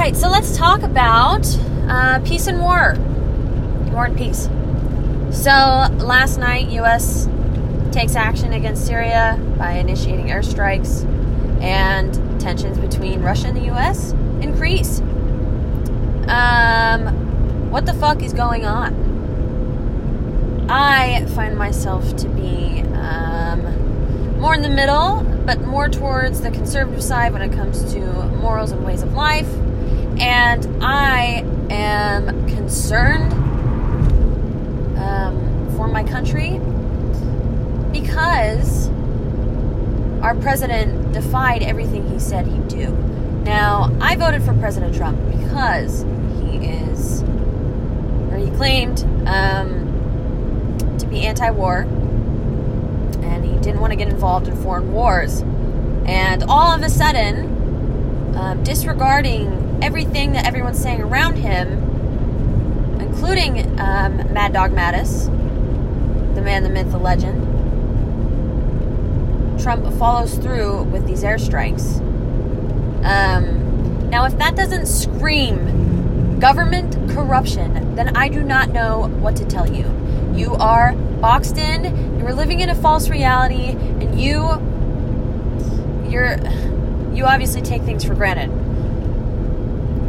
right, so let's talk about uh, peace and war. War and peace. So last night, U.S. takes action against Syria by initiating airstrikes, and tensions between Russia and the U.S. increase. Um, what the fuck is going on? I find myself to be um, more in the middle, but more towards the conservative side when it comes to morals and ways of life. And I am concerned um, for my country because our president defied everything he said he'd do. Now, I voted for President Trump because he is, or he claimed, um, to be anti war, and he didn't want to get involved in foreign wars. And all of a sudden, um, disregarding everything that everyone's saying around him, including um, Mad Dog Mattis, the man, the myth, the legend, Trump follows through with these airstrikes. Um, now, if that doesn't scream government corruption, then I do not know what to tell you. You are boxed in, you're living in a false reality, and you you're you obviously take things for granted.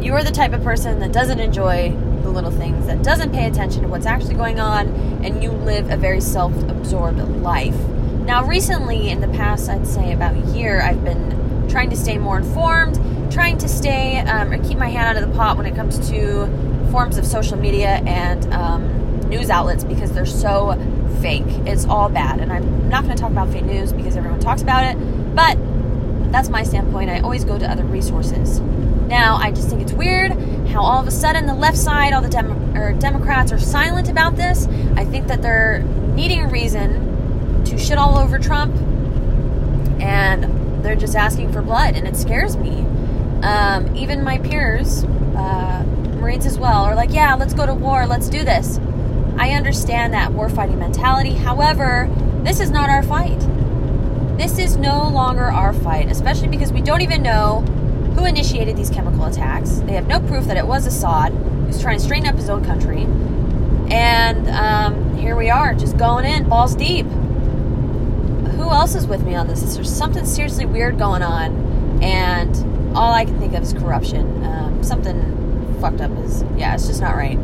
You are the type of person that doesn't enjoy the little things, that doesn't pay attention to what's actually going on, and you live a very self-absorbed life. Now, recently, in the past, I'd say about a year, I've been trying to stay more informed, trying to stay um, or keep my hand out of the pot when it comes to forms of social media and um, news outlets because they're so fake. It's all bad. And I'm not going to talk about fake news because everyone talks about it, but that's my standpoint. I always go to other resources. Now, I just think it's weird how all of a sudden the left side, all the Dem- or Democrats are silent about this. I think that they're needing a reason to shit all over Trump, and they're just asking for blood, and it scares me. Um, even my peers, uh, Marines as well, are like, yeah, let's go to war, let's do this. I understand that war fighting mentality. However, this is not our fight. This is no longer our fight, especially because we don't even know who initiated these chemical attacks. They have no proof that it was Assad who's trying to straighten up his own country. And um, here we are, just going in, balls deep who else is with me on this? There's something seriously weird going on, and all I can think of is corruption. Um, something fucked up is, yeah, it's just not right.